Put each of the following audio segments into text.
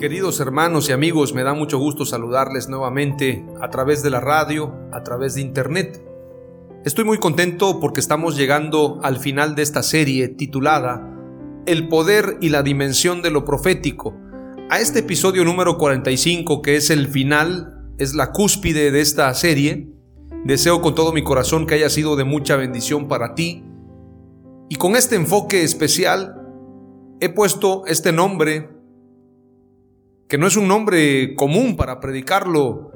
Queridos hermanos y amigos, me da mucho gusto saludarles nuevamente a través de la radio, a través de internet. Estoy muy contento porque estamos llegando al final de esta serie titulada El poder y la dimensión de lo profético. A este episodio número 45, que es el final, es la cúspide de esta serie, deseo con todo mi corazón que haya sido de mucha bendición para ti. Y con este enfoque especial, he puesto este nombre que no es un nombre común para predicarlo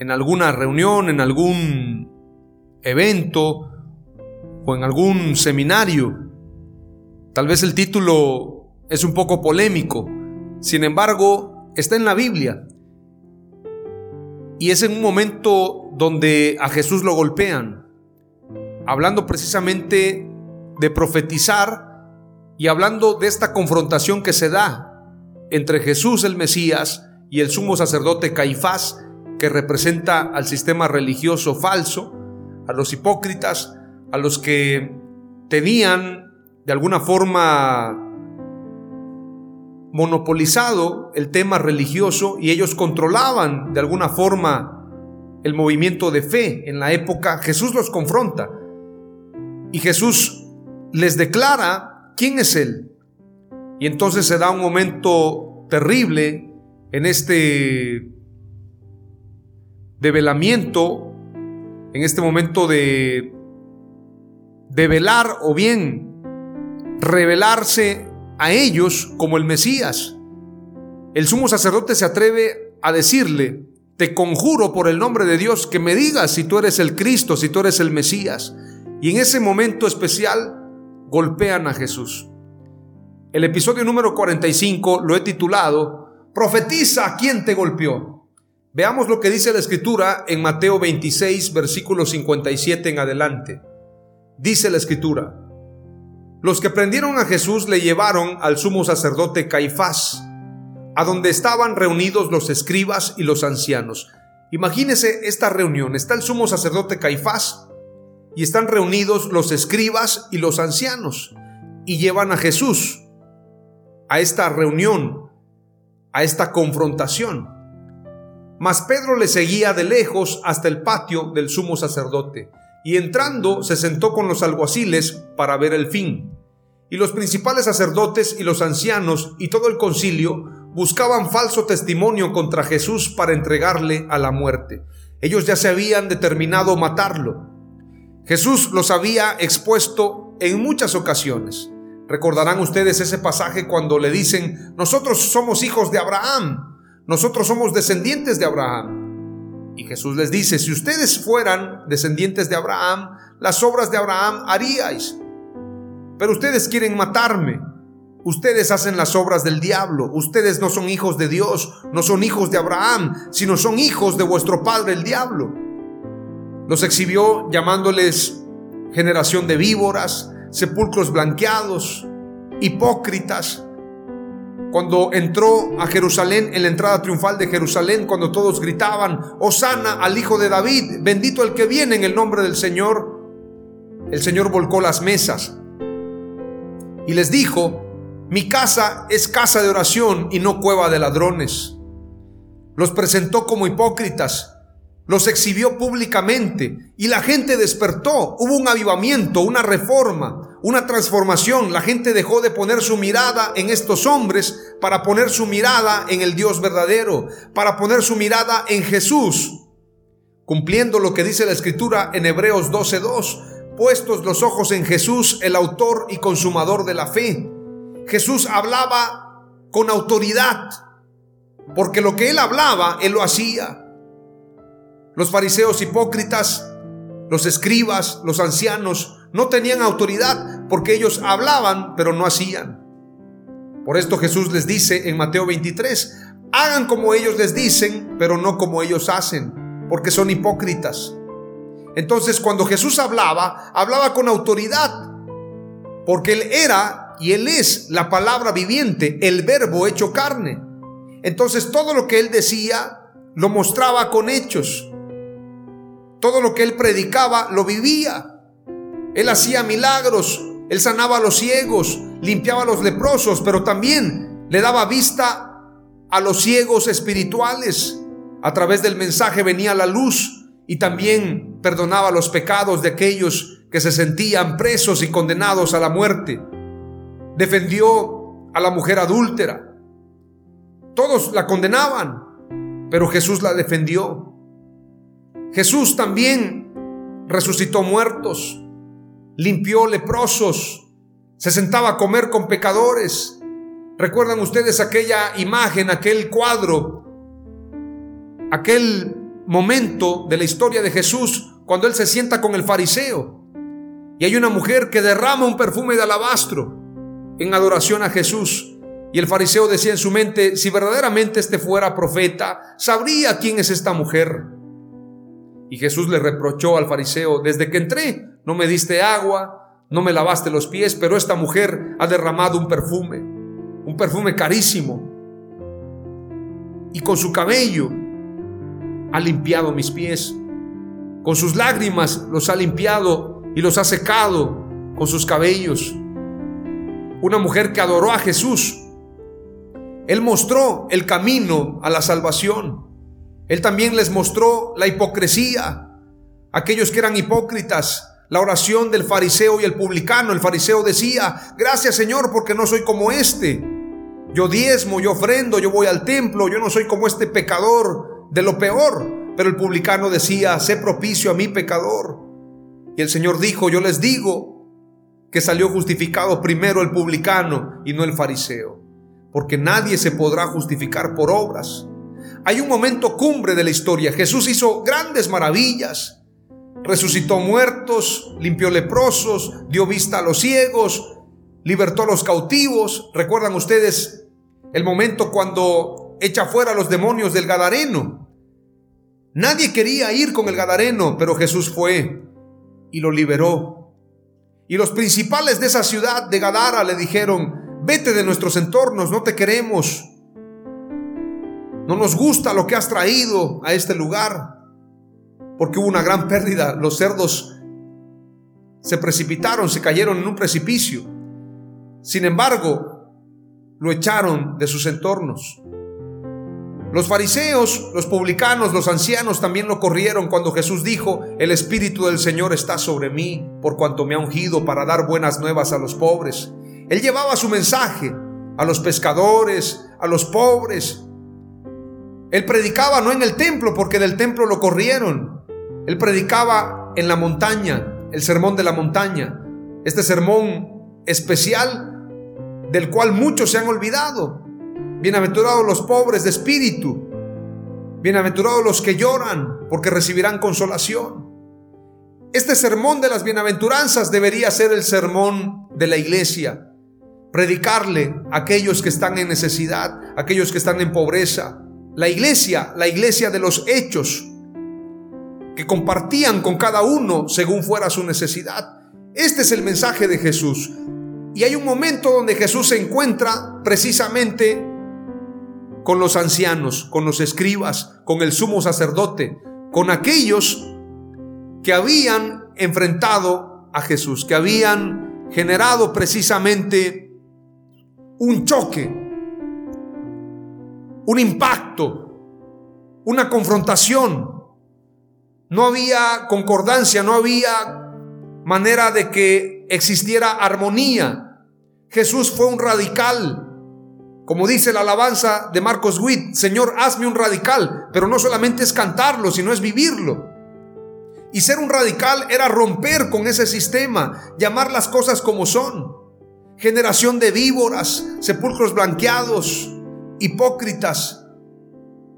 en alguna reunión, en algún evento o en algún seminario. Tal vez el título es un poco polémico, sin embargo, está en la Biblia. Y es en un momento donde a Jesús lo golpean, hablando precisamente de profetizar y hablando de esta confrontación que se da entre Jesús el Mesías y el sumo sacerdote Caifás, que representa al sistema religioso falso, a los hipócritas, a los que tenían de alguna forma monopolizado el tema religioso y ellos controlaban de alguna forma el movimiento de fe en la época, Jesús los confronta y Jesús les declara quién es Él. Y entonces se da un momento terrible en este develamiento, en este momento de, de velar o bien revelarse a ellos como el Mesías. El sumo sacerdote se atreve a decirle, te conjuro por el nombre de Dios que me digas si tú eres el Cristo, si tú eres el Mesías. Y en ese momento especial golpean a Jesús. El episodio número 45 lo he titulado Profetiza a quien te golpeó. Veamos lo que dice la escritura en Mateo 26, versículo 57 en adelante. Dice la escritura, los que prendieron a Jesús le llevaron al sumo sacerdote Caifás, a donde estaban reunidos los escribas y los ancianos. Imagínese esta reunión, está el sumo sacerdote Caifás y están reunidos los escribas y los ancianos y llevan a Jesús a esta reunión, a esta confrontación. Mas Pedro le seguía de lejos hasta el patio del sumo sacerdote, y entrando se sentó con los alguaciles para ver el fin. Y los principales sacerdotes y los ancianos y todo el concilio buscaban falso testimonio contra Jesús para entregarle a la muerte. Ellos ya se habían determinado matarlo. Jesús los había expuesto en muchas ocasiones. Recordarán ustedes ese pasaje cuando le dicen, nosotros somos hijos de Abraham, nosotros somos descendientes de Abraham. Y Jesús les dice, si ustedes fueran descendientes de Abraham, las obras de Abraham haríais. Pero ustedes quieren matarme. Ustedes hacen las obras del diablo. Ustedes no son hijos de Dios, no son hijos de Abraham, sino son hijos de vuestro padre el diablo. Los exhibió llamándoles generación de víboras, sepulcros blanqueados, hipócritas. Cuando entró a Jerusalén, en la entrada triunfal de Jerusalén, cuando todos gritaban, Osana al Hijo de David, bendito el que viene en el nombre del Señor, el Señor volcó las mesas y les dijo, mi casa es casa de oración y no cueva de ladrones. los presentó como hipócritas, los exhibió públicamente y la gente despertó. Hubo un avivamiento, una reforma, una transformación. La gente dejó de poner su mirada en estos hombres para poner su mirada en el Dios verdadero, para poner su mirada en Jesús, cumpliendo lo que dice la escritura en Hebreos 12.2, puestos los ojos en Jesús, el autor y consumador de la fe. Jesús hablaba con autoridad, porque lo que él hablaba, él lo hacía. Los fariseos hipócritas, los escribas, los ancianos, no tenían autoridad porque ellos hablaban pero no hacían. Por esto Jesús les dice en Mateo 23, hagan como ellos les dicen, pero no como ellos hacen, porque son hipócritas. Entonces cuando Jesús hablaba, hablaba con autoridad, porque Él era y Él es la palabra viviente, el verbo hecho carne. Entonces todo lo que Él decía lo mostraba con hechos. Todo lo que él predicaba lo vivía. Él hacía milagros, él sanaba a los ciegos, limpiaba a los leprosos, pero también le daba vista a los ciegos espirituales. A través del mensaje venía la luz y también perdonaba los pecados de aquellos que se sentían presos y condenados a la muerte. Defendió a la mujer adúltera. Todos la condenaban, pero Jesús la defendió. Jesús también resucitó muertos, limpió leprosos, se sentaba a comer con pecadores. ¿Recuerdan ustedes aquella imagen, aquel cuadro, aquel momento de la historia de Jesús cuando él se sienta con el fariseo? Y hay una mujer que derrama un perfume de alabastro en adoración a Jesús. Y el fariseo decía en su mente, si verdaderamente este fuera profeta, sabría quién es esta mujer y Jesús le reprochó al fariseo, desde que entré no me diste agua, no me lavaste los pies, pero esta mujer ha derramado un perfume, un perfume carísimo. Y con su cabello ha limpiado mis pies. Con sus lágrimas los ha limpiado y los ha secado con sus cabellos. Una mujer que adoró a Jesús. Él mostró el camino a la salvación. Él también les mostró la hipocresía, aquellos que eran hipócritas, la oración del fariseo y el publicano. El fariseo decía, gracias Señor porque no soy como este. Yo diezmo, yo ofrendo, yo voy al templo, yo no soy como este pecador de lo peor. Pero el publicano decía, sé propicio a mi pecador. Y el Señor dijo, yo les digo que salió justificado primero el publicano y no el fariseo. Porque nadie se podrá justificar por obras, hay un momento cumbre de la historia. Jesús hizo grandes maravillas. Resucitó muertos, limpió leprosos, dio vista a los ciegos, libertó a los cautivos. ¿Recuerdan ustedes el momento cuando echa fuera a los demonios del Gadareno? Nadie quería ir con el Gadareno, pero Jesús fue y lo liberó. Y los principales de esa ciudad de Gadara le dijeron, vete de nuestros entornos, no te queremos. No nos gusta lo que has traído a este lugar, porque hubo una gran pérdida. Los cerdos se precipitaron, se cayeron en un precipicio. Sin embargo, lo echaron de sus entornos. Los fariseos, los publicanos, los ancianos también lo corrieron cuando Jesús dijo, el Espíritu del Señor está sobre mí, por cuanto me ha ungido para dar buenas nuevas a los pobres. Él llevaba su mensaje a los pescadores, a los pobres, él predicaba no en el templo porque del templo lo corrieron. Él predicaba en la montaña, el sermón de la montaña. Este sermón especial del cual muchos se han olvidado. Bienaventurados los pobres de espíritu. Bienaventurados los que lloran porque recibirán consolación. Este sermón de las bienaventuranzas debería ser el sermón de la iglesia. Predicarle a aquellos que están en necesidad, aquellos que están en pobreza, la iglesia, la iglesia de los hechos, que compartían con cada uno según fuera su necesidad. Este es el mensaje de Jesús. Y hay un momento donde Jesús se encuentra precisamente con los ancianos, con los escribas, con el sumo sacerdote, con aquellos que habían enfrentado a Jesús, que habían generado precisamente un choque un impacto una confrontación, no había concordancia, no había manera de que existiera armonía. Jesús fue un radical. Como dice la alabanza de Marcos Witt, Señor, hazme un radical, pero no solamente es cantarlo, sino es vivirlo. Y ser un radical era romper con ese sistema, llamar las cosas como son. Generación de víboras, sepulcros blanqueados, hipócritas.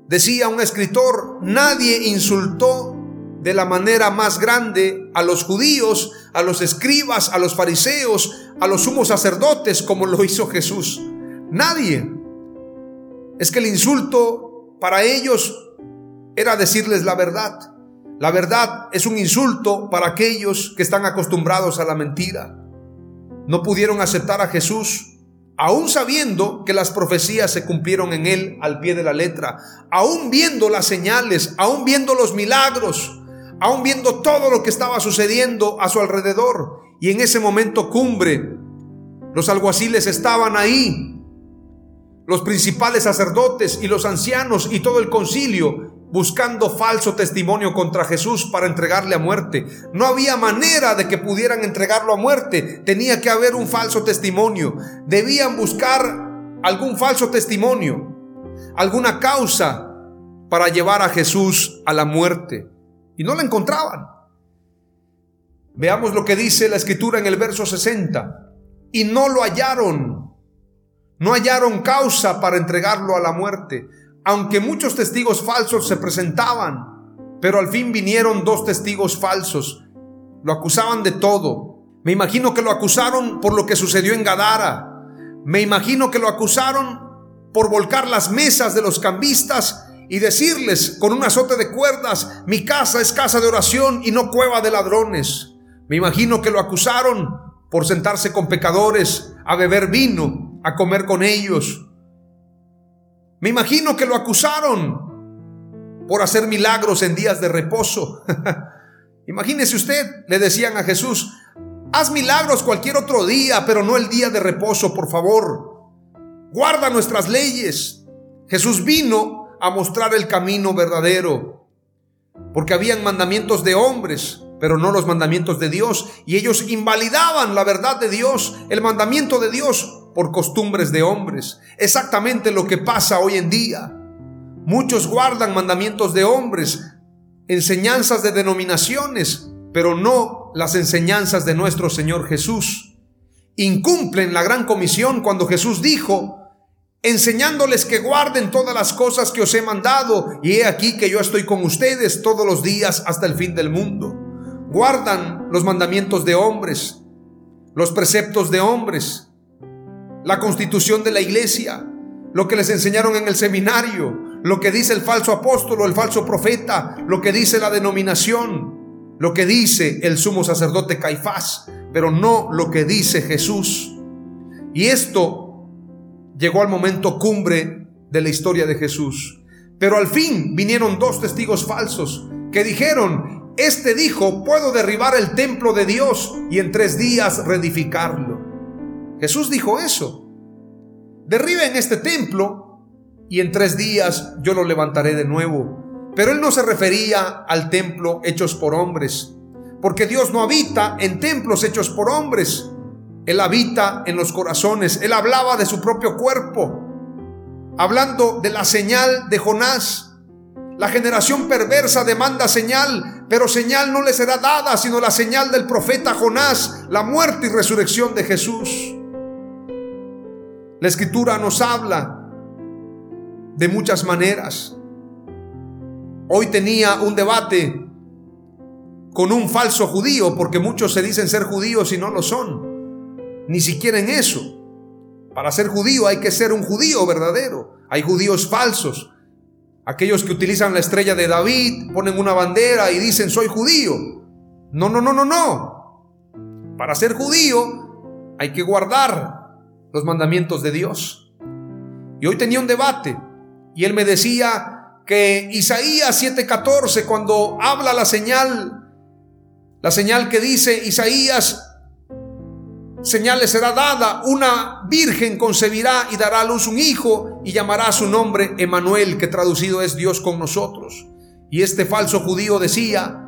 Decía un escritor, nadie insultó de la manera más grande a los judíos, a los escribas, a los fariseos, a los sumos sacerdotes como lo hizo Jesús. Nadie. Es que el insulto para ellos era decirles la verdad. La verdad es un insulto para aquellos que están acostumbrados a la mentira. No pudieron aceptar a Jesús, aún sabiendo que las profecías se cumplieron en él al pie de la letra, aún viendo las señales, aún viendo los milagros, aún viendo todo lo que estaba sucediendo a su alrededor. Y en ese momento cumbre, los alguaciles estaban ahí, los principales sacerdotes y los ancianos y todo el concilio buscando falso testimonio contra Jesús para entregarle a muerte. No había manera de que pudieran entregarlo a muerte. Tenía que haber un falso testimonio. Debían buscar algún falso testimonio, alguna causa para llevar a Jesús a la muerte. Y no la encontraban. Veamos lo que dice la escritura en el verso 60. Y no lo hallaron. No hallaron causa para entregarlo a la muerte aunque muchos testigos falsos se presentaban, pero al fin vinieron dos testigos falsos. Lo acusaban de todo. Me imagino que lo acusaron por lo que sucedió en Gadara. Me imagino que lo acusaron por volcar las mesas de los cambistas y decirles con un azote de cuerdas, mi casa es casa de oración y no cueva de ladrones. Me imagino que lo acusaron por sentarse con pecadores, a beber vino, a comer con ellos. Me imagino que lo acusaron por hacer milagros en días de reposo. Imagínese usted, le decían a Jesús, haz milagros cualquier otro día, pero no el día de reposo, por favor. Guarda nuestras leyes. Jesús vino a mostrar el camino verdadero, porque habían mandamientos de hombres, pero no los mandamientos de Dios, y ellos invalidaban la verdad de Dios, el mandamiento de Dios, por costumbres de hombres. Exactamente lo que pasa hoy en día. Muchos guardan mandamientos de hombres, enseñanzas de denominaciones, pero no las enseñanzas de nuestro Señor Jesús. Incumplen la gran comisión cuando Jesús dijo, enseñándoles que guarden todas las cosas que os he mandado, y he aquí que yo estoy con ustedes todos los días hasta el fin del mundo. Guardan los mandamientos de hombres, los preceptos de hombres, la constitución de la iglesia, lo que les enseñaron en el seminario, lo que dice el falso apóstol el falso profeta, lo que dice la denominación, lo que dice el sumo sacerdote Caifás, pero no lo que dice Jesús. Y esto llegó al momento cumbre de la historia de Jesús. Pero al fin vinieron dos testigos falsos que dijeron, este dijo, puedo derribar el templo de Dios y en tres días reedificarlo. Jesús dijo eso. Derriben este templo y en tres días yo lo levantaré de nuevo. Pero él no se refería al templo hechos por hombres, porque Dios no habita en templos hechos por hombres. Él habita en los corazones. Él hablaba de su propio cuerpo, hablando de la señal de Jonás. La generación perversa demanda señal, pero señal no le será dada, sino la señal del profeta Jonás, la muerte y resurrección de Jesús. La escritura nos habla de muchas maneras. Hoy tenía un debate con un falso judío, porque muchos se dicen ser judíos y no lo son. Ni siquiera en eso. Para ser judío hay que ser un judío verdadero. Hay judíos falsos. Aquellos que utilizan la estrella de David, ponen una bandera y dicen soy judío. No, no, no, no, no. Para ser judío hay que guardar los mandamientos de Dios. Y hoy tenía un debate y él me decía que Isaías 7:14, cuando habla la señal, la señal que dice Isaías, señal le será dada, una virgen concebirá y dará a luz un hijo y llamará su nombre Emanuel, que traducido es Dios con nosotros. Y este falso judío decía,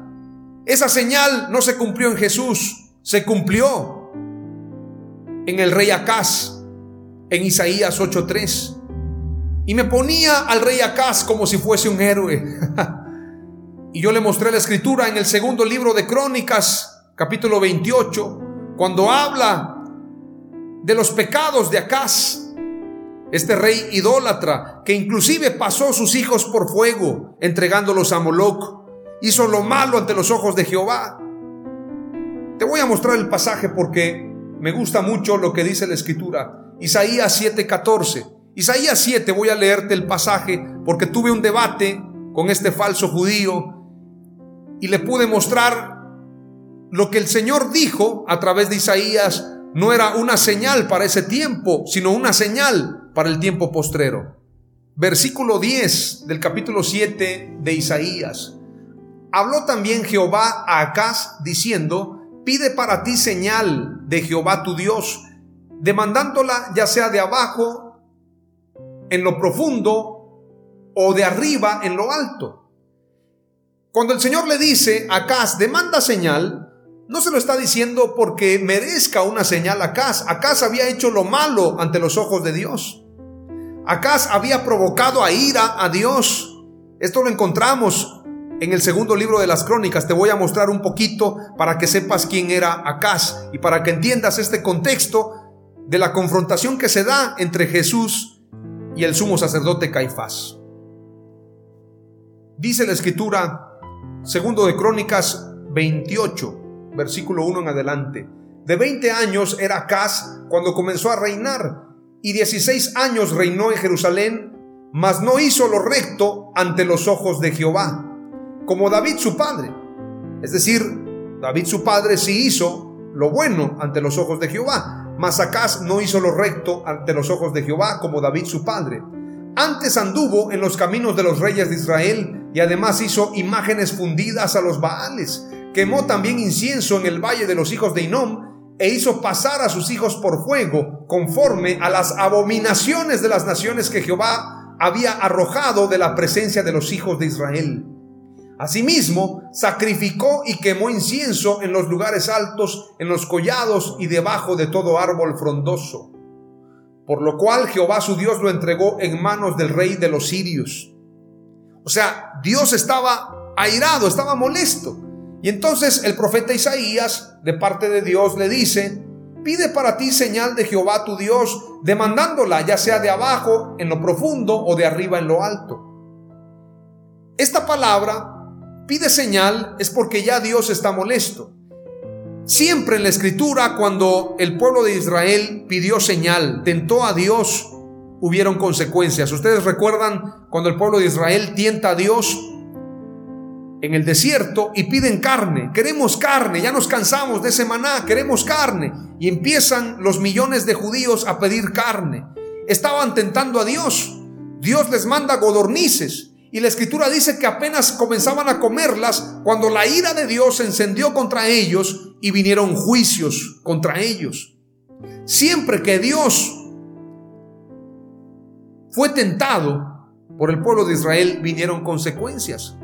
esa señal no se cumplió en Jesús, se cumplió en el rey Acaz, en Isaías 8:3. Y me ponía al rey Acaz como si fuese un héroe. y yo le mostré la escritura en el segundo libro de Crónicas, capítulo 28, cuando habla de los pecados de Acaz, este rey idólatra, que inclusive pasó sus hijos por fuego, entregándolos a Moloch, hizo lo malo ante los ojos de Jehová. Te voy a mostrar el pasaje porque me gusta mucho lo que dice la escritura. Isaías 7:14. Isaías 7, voy a leerte el pasaje porque tuve un debate con este falso judío y le pude mostrar lo que el Señor dijo a través de Isaías no era una señal para ese tiempo, sino una señal para el tiempo postrero. Versículo 10 del capítulo 7 de Isaías. Habló también Jehová a Acaz diciendo, pide para ti señal de Jehová tu Dios, demandándola ya sea de abajo en lo profundo o de arriba en lo alto. Cuando el Señor le dice a Acaz, demanda señal, no se lo está diciendo porque merezca una señal a Acaz. Acaz había hecho lo malo ante los ojos de Dios. Acaz había provocado a ira a Dios. Esto lo encontramos en el segundo libro de las crónicas. Te voy a mostrar un poquito para que sepas quién era Acaz y para que entiendas este contexto de la confrontación que se da entre Jesús y el sumo sacerdote Caifás. Dice la escritura, segundo de Crónicas 28, versículo 1 en adelante. De 20 años era Acaz cuando comenzó a reinar, y 16 años reinó en Jerusalén, mas no hizo lo recto ante los ojos de Jehová, como David su padre. Es decir, David su padre sí hizo lo bueno ante los ojos de Jehová, mas Acaz no hizo lo recto ante los ojos de Jehová como David su padre. Antes anduvo en los caminos de los reyes de Israel y además hizo imágenes fundidas a los Baales. Quemó también incienso en el valle de los hijos de Inom e hizo pasar a sus hijos por fuego conforme a las abominaciones de las naciones que Jehová había arrojado de la presencia de los hijos de Israel. Asimismo, sacrificó y quemó incienso en los lugares altos, en los collados y debajo de todo árbol frondoso. Por lo cual Jehová su Dios lo entregó en manos del rey de los sirios. O sea, Dios estaba airado, estaba molesto. Y entonces el profeta Isaías, de parte de Dios, le dice, pide para ti señal de Jehová tu Dios, demandándola ya sea de abajo en lo profundo o de arriba en lo alto. Esta palabra pide señal es porque ya Dios está molesto. Siempre en la escritura, cuando el pueblo de Israel pidió señal, tentó a Dios, hubieron consecuencias. Ustedes recuerdan cuando el pueblo de Israel tienta a Dios en el desierto y piden carne. Queremos carne, ya nos cansamos de ese maná, queremos carne. Y empiezan los millones de judíos a pedir carne. Estaban tentando a Dios. Dios les manda godornices. Y la escritura dice que apenas comenzaban a comerlas cuando la ira de Dios se encendió contra ellos y vinieron juicios contra ellos. Siempre que Dios fue tentado por el pueblo de Israel, vinieron consecuencias.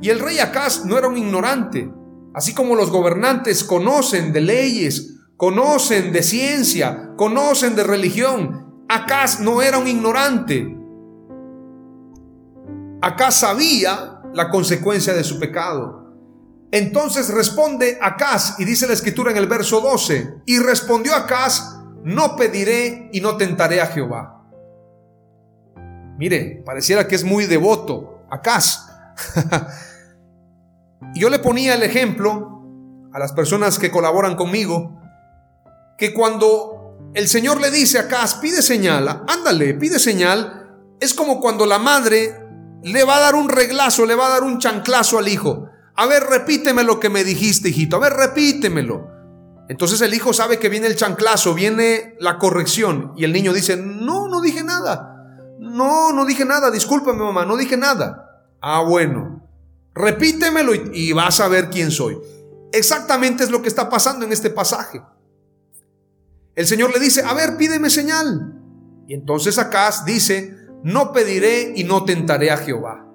Y el rey Acaz no era un ignorante, así como los gobernantes conocen de leyes, conocen de ciencia, conocen de religión. Acaz no era un ignorante, Acá sabía la consecuencia de su pecado. Entonces responde Acaz y dice la escritura en el verso 12, y respondió Acaz, no pediré y no tentaré a Jehová. Mire, pareciera que es muy devoto Acaz. Yo le ponía el ejemplo a las personas que colaboran conmigo, que cuando el Señor le dice a pide señal, ándale, pide señal, es como cuando la madre le va a dar un reglazo, le va a dar un chanclazo al hijo. A ver, repíteme lo que me dijiste, hijito. A ver, repítemelo. Entonces el hijo sabe que viene el chanclazo, viene la corrección. Y el niño dice, no, no dije nada. No, no dije nada. Discúlpame, mamá, no dije nada. Ah, bueno. Repítemelo y, vas a ver quién soy. Exactamente es lo que está pasando en este pasaje. el Señor le dice, a ver, pídeme señal. Y entonces Acaz dice, no pediré y no tentaré a Jehová.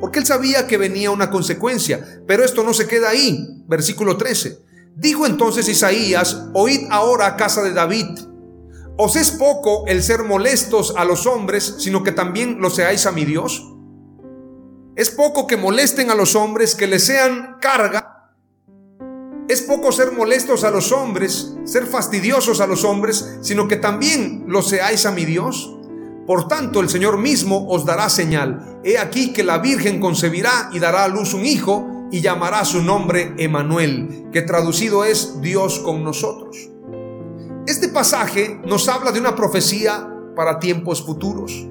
Porque él sabía que venía una consecuencia, pero esto no se queda ahí. Versículo 13. Dijo entonces Isaías, oíd ahora casa de David. ¿Os es poco el ser molestos a los hombres, sino que también lo seáis a mi Dios? Es poco que molesten a los hombres, que les sean carga. Es poco ser molestos a los hombres, ser fastidiosos a los hombres, sino que también lo seáis a mi Dios. Por tanto, el Señor mismo os dará señal. He aquí que la Virgen concebirá y dará a luz un hijo y llamará su nombre Emanuel, que traducido es Dios con nosotros. Este pasaje nos habla de una profecía para tiempos futuros.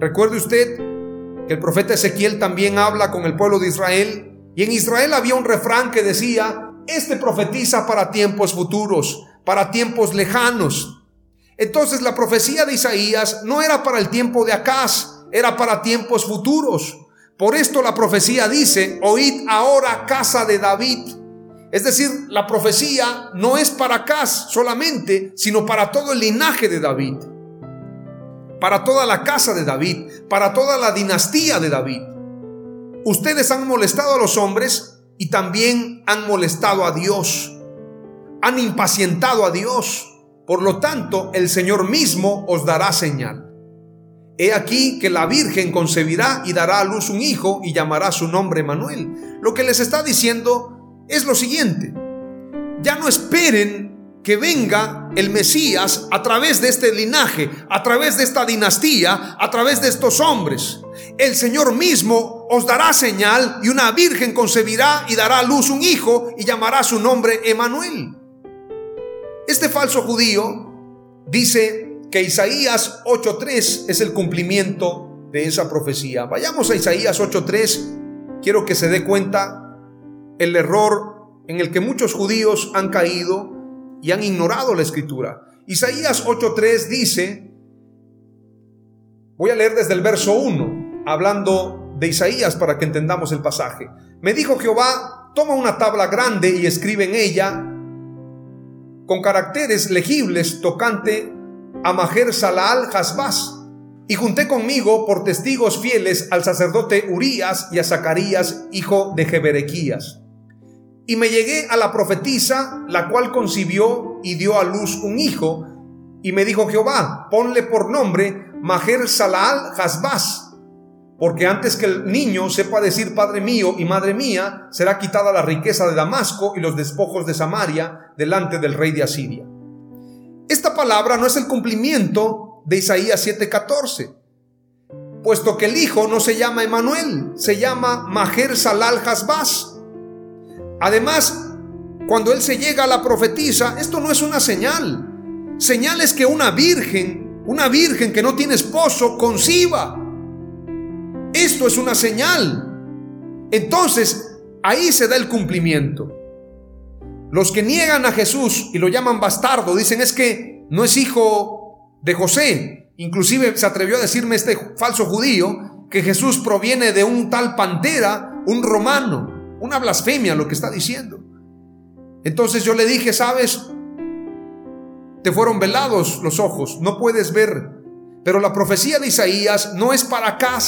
Recuerde usted que el profeta Ezequiel también habla con el pueblo de Israel y en Israel había un refrán que decía, este profetiza para tiempos futuros, para tiempos lejanos. Entonces la profecía de Isaías no era para el tiempo de Acaz, era para tiempos futuros. Por esto la profecía dice, oíd ahora casa de David. Es decir, la profecía no es para Acaz solamente, sino para todo el linaje de David. Para toda la casa de David, para toda la dinastía de David. Ustedes han molestado a los hombres y también han molestado a Dios. Han impacientado a Dios por lo tanto, el Señor mismo os dará señal. He aquí que la Virgen concebirá y dará a luz un hijo y llamará su nombre Manuel. Lo que les está diciendo es lo siguiente. Ya no esperen que venga el Mesías a través de este linaje, a través de esta dinastía, a través de estos hombres. El Señor mismo os dará señal y una virgen concebirá y dará a luz un hijo y llamará su nombre Emanuel. Este falso judío dice que Isaías 8.3 es el cumplimiento de esa profecía. Vayamos a Isaías 8.3. Quiero que se dé cuenta el error en el que muchos judíos han caído y han ignorado la escritura. Isaías 8.3 dice, voy a leer desde el verso 1, hablando de Isaías para que entendamos el pasaje. Me dijo Jehová, toma una tabla grande y escribe en ella con caracteres legibles tocante a Majer Salal Hasbaz. Y junté conmigo por testigos fieles al sacerdote Urías y a Zacarías, hijo de Jeberequías. Y me llegué a la profetisa, la cual concibió y dio a luz un hijo. Y me dijo Jehová, ponle por nombre Majer Salal Hasbaz porque antes que el niño sepa decir Padre mío y Madre mía, será quitada la riqueza de Damasco y los despojos de Samaria delante del rey de Asiria. Esta palabra no es el cumplimiento de Isaías 7:14, puesto que el hijo no se llama Emanuel, se llama Majer Salal Hasbaz. Además, cuando él se llega a la profetisa, esto no es una señal. Señal es que una virgen, una virgen que no tiene esposo, conciba esto es una señal. Entonces, ahí se da el cumplimiento. Los que niegan a Jesús y lo llaman bastardo, dicen es que no es hijo de José. Inclusive se atrevió a decirme este falso judío que Jesús proviene de un tal pantera, un romano. Una blasfemia lo que está diciendo. Entonces yo le dije, sabes, te fueron velados los ojos, no puedes ver. Pero la profecía de Isaías no es para acá,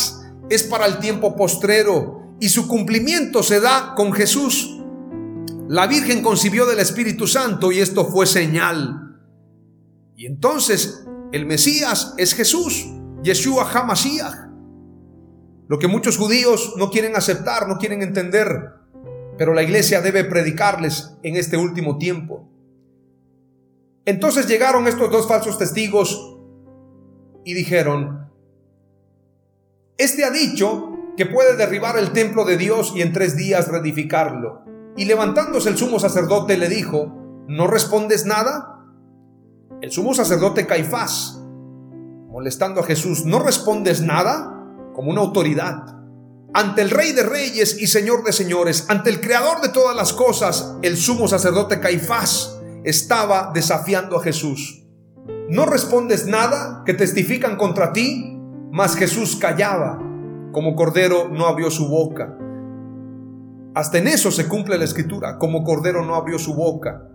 es para el tiempo postrero y su cumplimiento se da con Jesús. La Virgen concibió del Espíritu Santo y esto fue señal. Y entonces el Mesías es Jesús, Yeshua HaMashiach. Lo que muchos judíos no quieren aceptar, no quieren entender, pero la iglesia debe predicarles en este último tiempo. Entonces llegaron estos dos falsos testigos y dijeron, este ha dicho que puede derribar el templo de Dios y en tres días reedificarlo. Y levantándose el sumo sacerdote le dijo, ¿no respondes nada? El sumo sacerdote Caifás, molestando a Jesús, ¿no respondes nada? Como una autoridad. Ante el rey de reyes y señor de señores, ante el creador de todas las cosas, el sumo sacerdote Caifás estaba desafiando a Jesús. ¿No respondes nada que testifican contra ti? Mas Jesús callaba, como cordero no abrió su boca. Hasta en eso se cumple la escritura, como cordero no abrió su boca.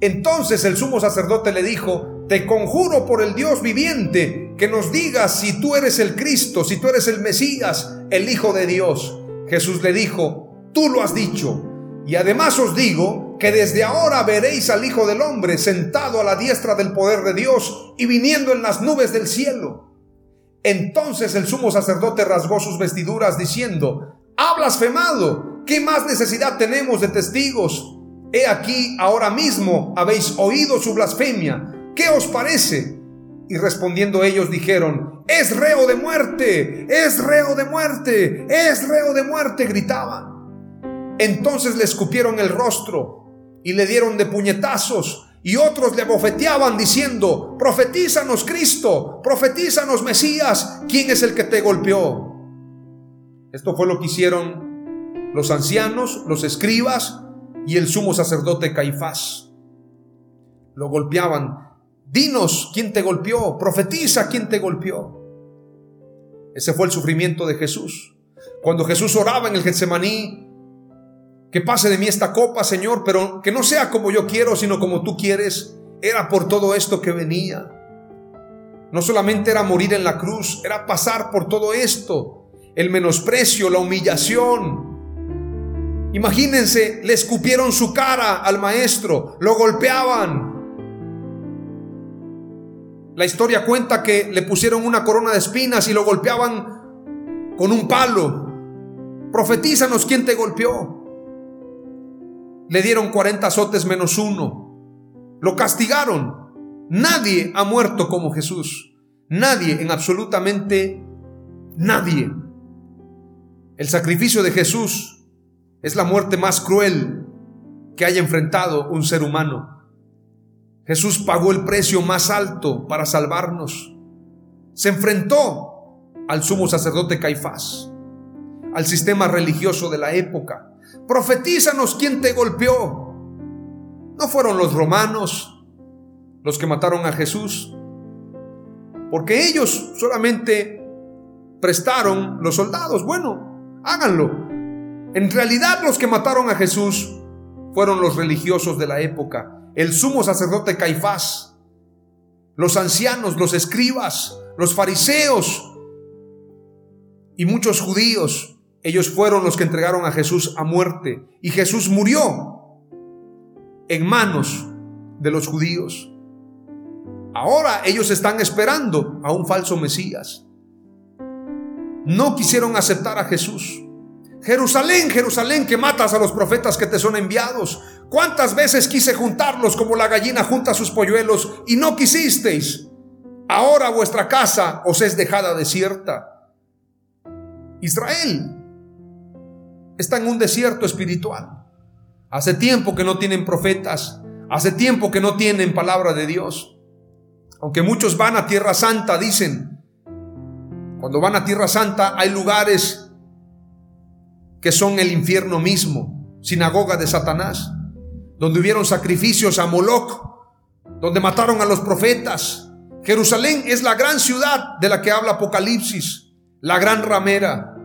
Entonces el sumo sacerdote le dijo, te conjuro por el Dios viviente que nos digas si tú eres el Cristo, si tú eres el Mesías, el Hijo de Dios. Jesús le dijo, tú lo has dicho. Y además os digo que desde ahora veréis al Hijo del Hombre sentado a la diestra del poder de Dios y viniendo en las nubes del cielo. Entonces el sumo sacerdote rasgó sus vestiduras diciendo, ha blasfemado, ¿qué más necesidad tenemos de testigos? He aquí, ahora mismo habéis oído su blasfemia. ¿Qué os parece? Y respondiendo ellos dijeron, es reo de muerte, es reo de muerte, es reo de muerte, gritaban. Entonces le escupieron el rostro y le dieron de puñetazos y otros le bofeteaban diciendo, profetízanos Cristo, profetízanos Mesías, ¿quién es el que te golpeó? Esto fue lo que hicieron los ancianos, los escribas, y el sumo sacerdote Caifás. Lo golpeaban. Dinos quién te golpeó, profetiza quién te golpeó. Ese fue el sufrimiento de Jesús. Cuando Jesús oraba en el Getsemaní, que pase de mí esta copa, Señor, pero que no sea como yo quiero, sino como tú quieres, era por todo esto que venía. No solamente era morir en la cruz, era pasar por todo esto, el menosprecio, la humillación, Imagínense, le escupieron su cara al maestro, lo golpeaban. La historia cuenta que le pusieron una corona de espinas y lo golpeaban con un palo. Profetízanos quién te golpeó. Le dieron 40 azotes menos uno. Lo castigaron. Nadie ha muerto como Jesús. Nadie, en absolutamente nadie. El sacrificio de Jesús es la muerte más cruel que haya enfrentado un ser humano. Jesús pagó el precio más alto para salvarnos. Se enfrentó al sumo sacerdote Caifás, al sistema religioso de la época. Profetízanos quién te golpeó. No fueron los romanos los que mataron a Jesús, porque ellos solamente prestaron los soldados. Bueno, háganlo. En realidad los que mataron a Jesús fueron los religiosos de la época, el sumo sacerdote Caifás, los ancianos, los escribas, los fariseos y muchos judíos. Ellos fueron los que entregaron a Jesús a muerte y Jesús murió en manos de los judíos. Ahora ellos están esperando a un falso Mesías. No quisieron aceptar a Jesús. Jerusalén, Jerusalén, que matas a los profetas que te son enviados. ¿Cuántas veces quise juntarlos como la gallina junta sus polluelos y no quisisteis? Ahora vuestra casa os es dejada desierta. Israel está en un desierto espiritual. Hace tiempo que no tienen profetas. Hace tiempo que no tienen palabra de Dios. Aunque muchos van a Tierra Santa, dicen. Cuando van a Tierra Santa hay lugares que son el infierno mismo, sinagoga de Satanás, donde hubieron sacrificios a Moloch, donde mataron a los profetas. Jerusalén es la gran ciudad de la que habla Apocalipsis, la gran ramera.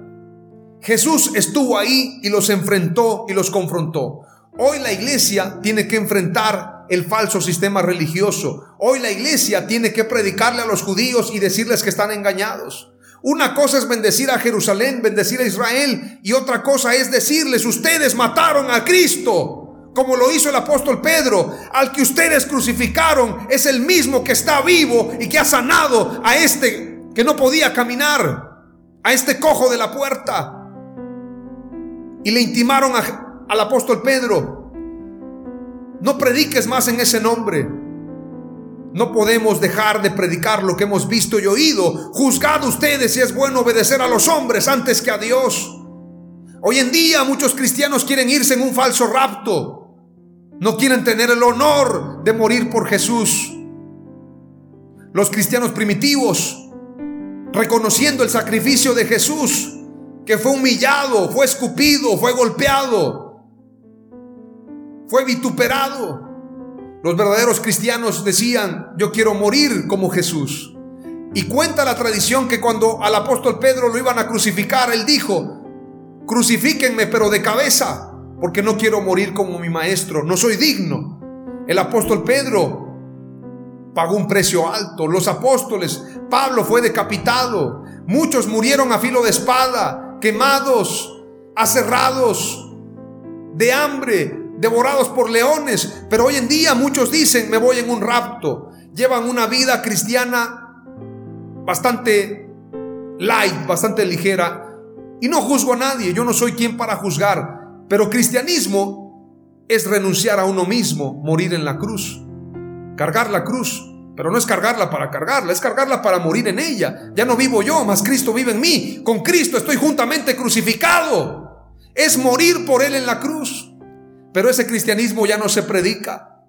Jesús estuvo ahí y los enfrentó y los confrontó. Hoy la iglesia tiene que enfrentar el falso sistema religioso. Hoy la iglesia tiene que predicarle a los judíos y decirles que están engañados. Una cosa es bendecir a Jerusalén, bendecir a Israel, y otra cosa es decirles, ustedes mataron a Cristo, como lo hizo el apóstol Pedro, al que ustedes crucificaron es el mismo que está vivo y que ha sanado a este que no podía caminar, a este cojo de la puerta. Y le intimaron al apóstol Pedro, no prediques más en ese nombre no podemos dejar de predicar lo que hemos visto y oído. Juzgad ustedes si es bueno obedecer a los hombres antes que a Dios. Hoy en día muchos cristianos quieren irse en un falso rapto. No quieren tener el honor de morir por Jesús. Los cristianos primitivos, reconociendo el sacrificio de Jesús, que fue humillado, fue escupido, fue golpeado, fue vituperado. Los verdaderos cristianos decían, yo quiero morir como Jesús. Y cuenta la tradición que cuando al apóstol Pedro lo iban a crucificar, él dijo, crucifíquenme pero de cabeza, porque no quiero morir como mi maestro, no soy digno. El apóstol Pedro pagó un precio alto. Los apóstoles, Pablo fue decapitado. Muchos murieron a filo de espada, quemados, aserrados, de hambre, devorados por leones. Pero hoy en día muchos dicen, me voy en un rapto. Llevan una vida cristiana bastante light, bastante ligera. Y no juzgo a nadie, yo no soy quien para juzgar. Pero cristianismo es renunciar a uno mismo, morir en la cruz. Cargar la cruz, pero no es cargarla para cargarla, es cargarla para morir en ella. Ya no vivo yo, mas Cristo vive en mí. Con Cristo estoy juntamente crucificado. Es morir por Él en la cruz. Pero ese cristianismo ya no se predica.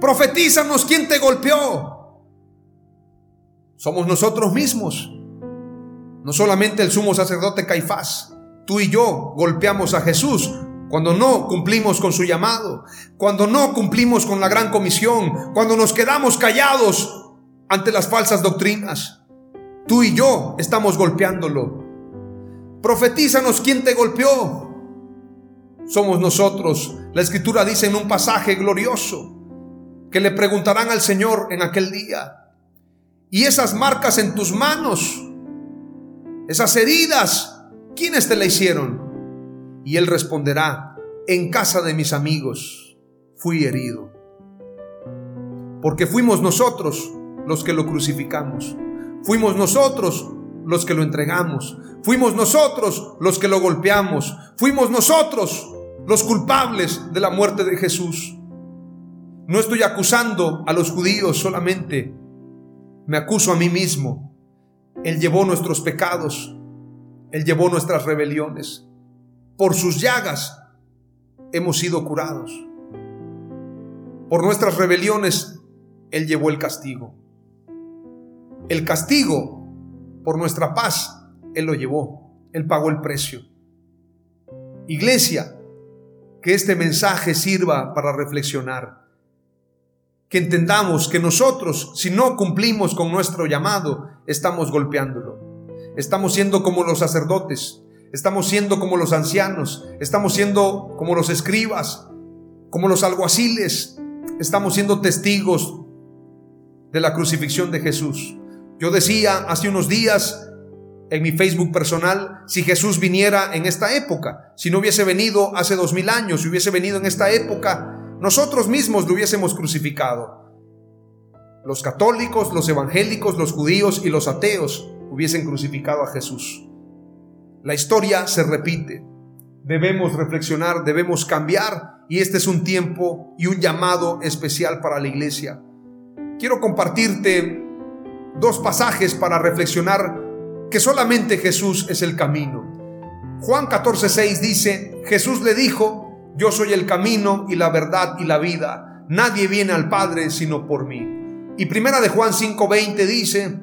Profetízanos quién te golpeó. Somos nosotros mismos. No solamente el sumo sacerdote Caifás. Tú y yo golpeamos a Jesús cuando no cumplimos con su llamado, cuando no cumplimos con la gran comisión, cuando nos quedamos callados ante las falsas doctrinas. Tú y yo estamos golpeándolo. Profetízanos quién te golpeó. Somos nosotros. La escritura dice en un pasaje glorioso que le preguntarán al Señor en aquel día. Y esas marcas en tus manos, esas heridas, ¿quiénes te la hicieron? Y él responderá, en casa de mis amigos fui herido. Porque fuimos nosotros los que lo crucificamos. Fuimos nosotros los que lo entregamos. Fuimos nosotros los que lo golpeamos. Fuimos nosotros los culpables de la muerte de Jesús. No estoy acusando a los judíos solamente. Me acuso a mí mismo. Él llevó nuestros pecados. Él llevó nuestras rebeliones. Por sus llagas hemos sido curados. Por nuestras rebeliones Él llevó el castigo. El castigo por nuestra paz Él lo llevó. Él pagó el precio. Iglesia, que este mensaje sirva para reflexionar. Que entendamos que nosotros, si no cumplimos con nuestro llamado, estamos golpeándolo. Estamos siendo como los sacerdotes Estamos siendo como los ancianos, estamos siendo como los escribas, como los alguaciles, estamos siendo testigos de la crucifixión de Jesús. Yo decía hace unos días en mi Facebook personal, si Jesús viniera en esta época, si no hubiese venido hace dos mil años, si hubiese venido en esta época, nosotros mismos lo hubiésemos crucificado. Los católicos, los evangélicos, los judíos y los ateos hubiesen crucificado a Jesús. La historia se repite. Debemos reflexionar, debemos cambiar y este es un tiempo y un llamado especial para la iglesia. Quiero compartirte dos pasajes para reflexionar que solamente Jesús es el camino. Juan 14:6 dice, Jesús le dijo, yo soy el camino y la verdad y la vida. Nadie viene al Padre sino por mí. Y primera de Juan 5:20 dice,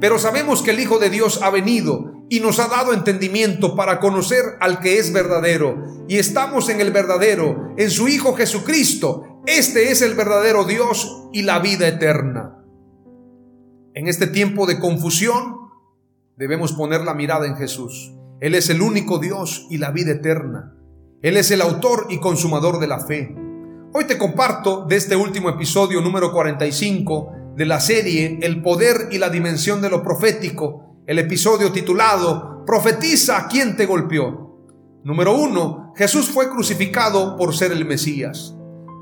pero sabemos que el Hijo de Dios ha venido y nos ha dado entendimiento para conocer al que es verdadero. Y estamos en el verdadero, en su Hijo Jesucristo. Este es el verdadero Dios y la vida eterna. En este tiempo de confusión debemos poner la mirada en Jesús. Él es el único Dios y la vida eterna. Él es el autor y consumador de la fe. Hoy te comparto de este último episodio número 45 de la serie El poder y la dimensión de lo profético el episodio titulado Profetiza a quien te golpeó. Número uno, Jesús fue crucificado por ser el Mesías.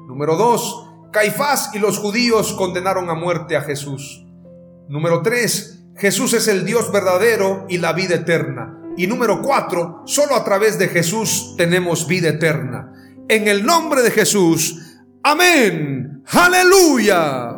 Número dos, Caifás y los judíos condenaron a muerte a Jesús. Número tres, Jesús es el Dios verdadero y la vida eterna. Y número cuatro, solo a través de Jesús tenemos vida eterna. En el nombre de Jesús. Amén. Aleluya.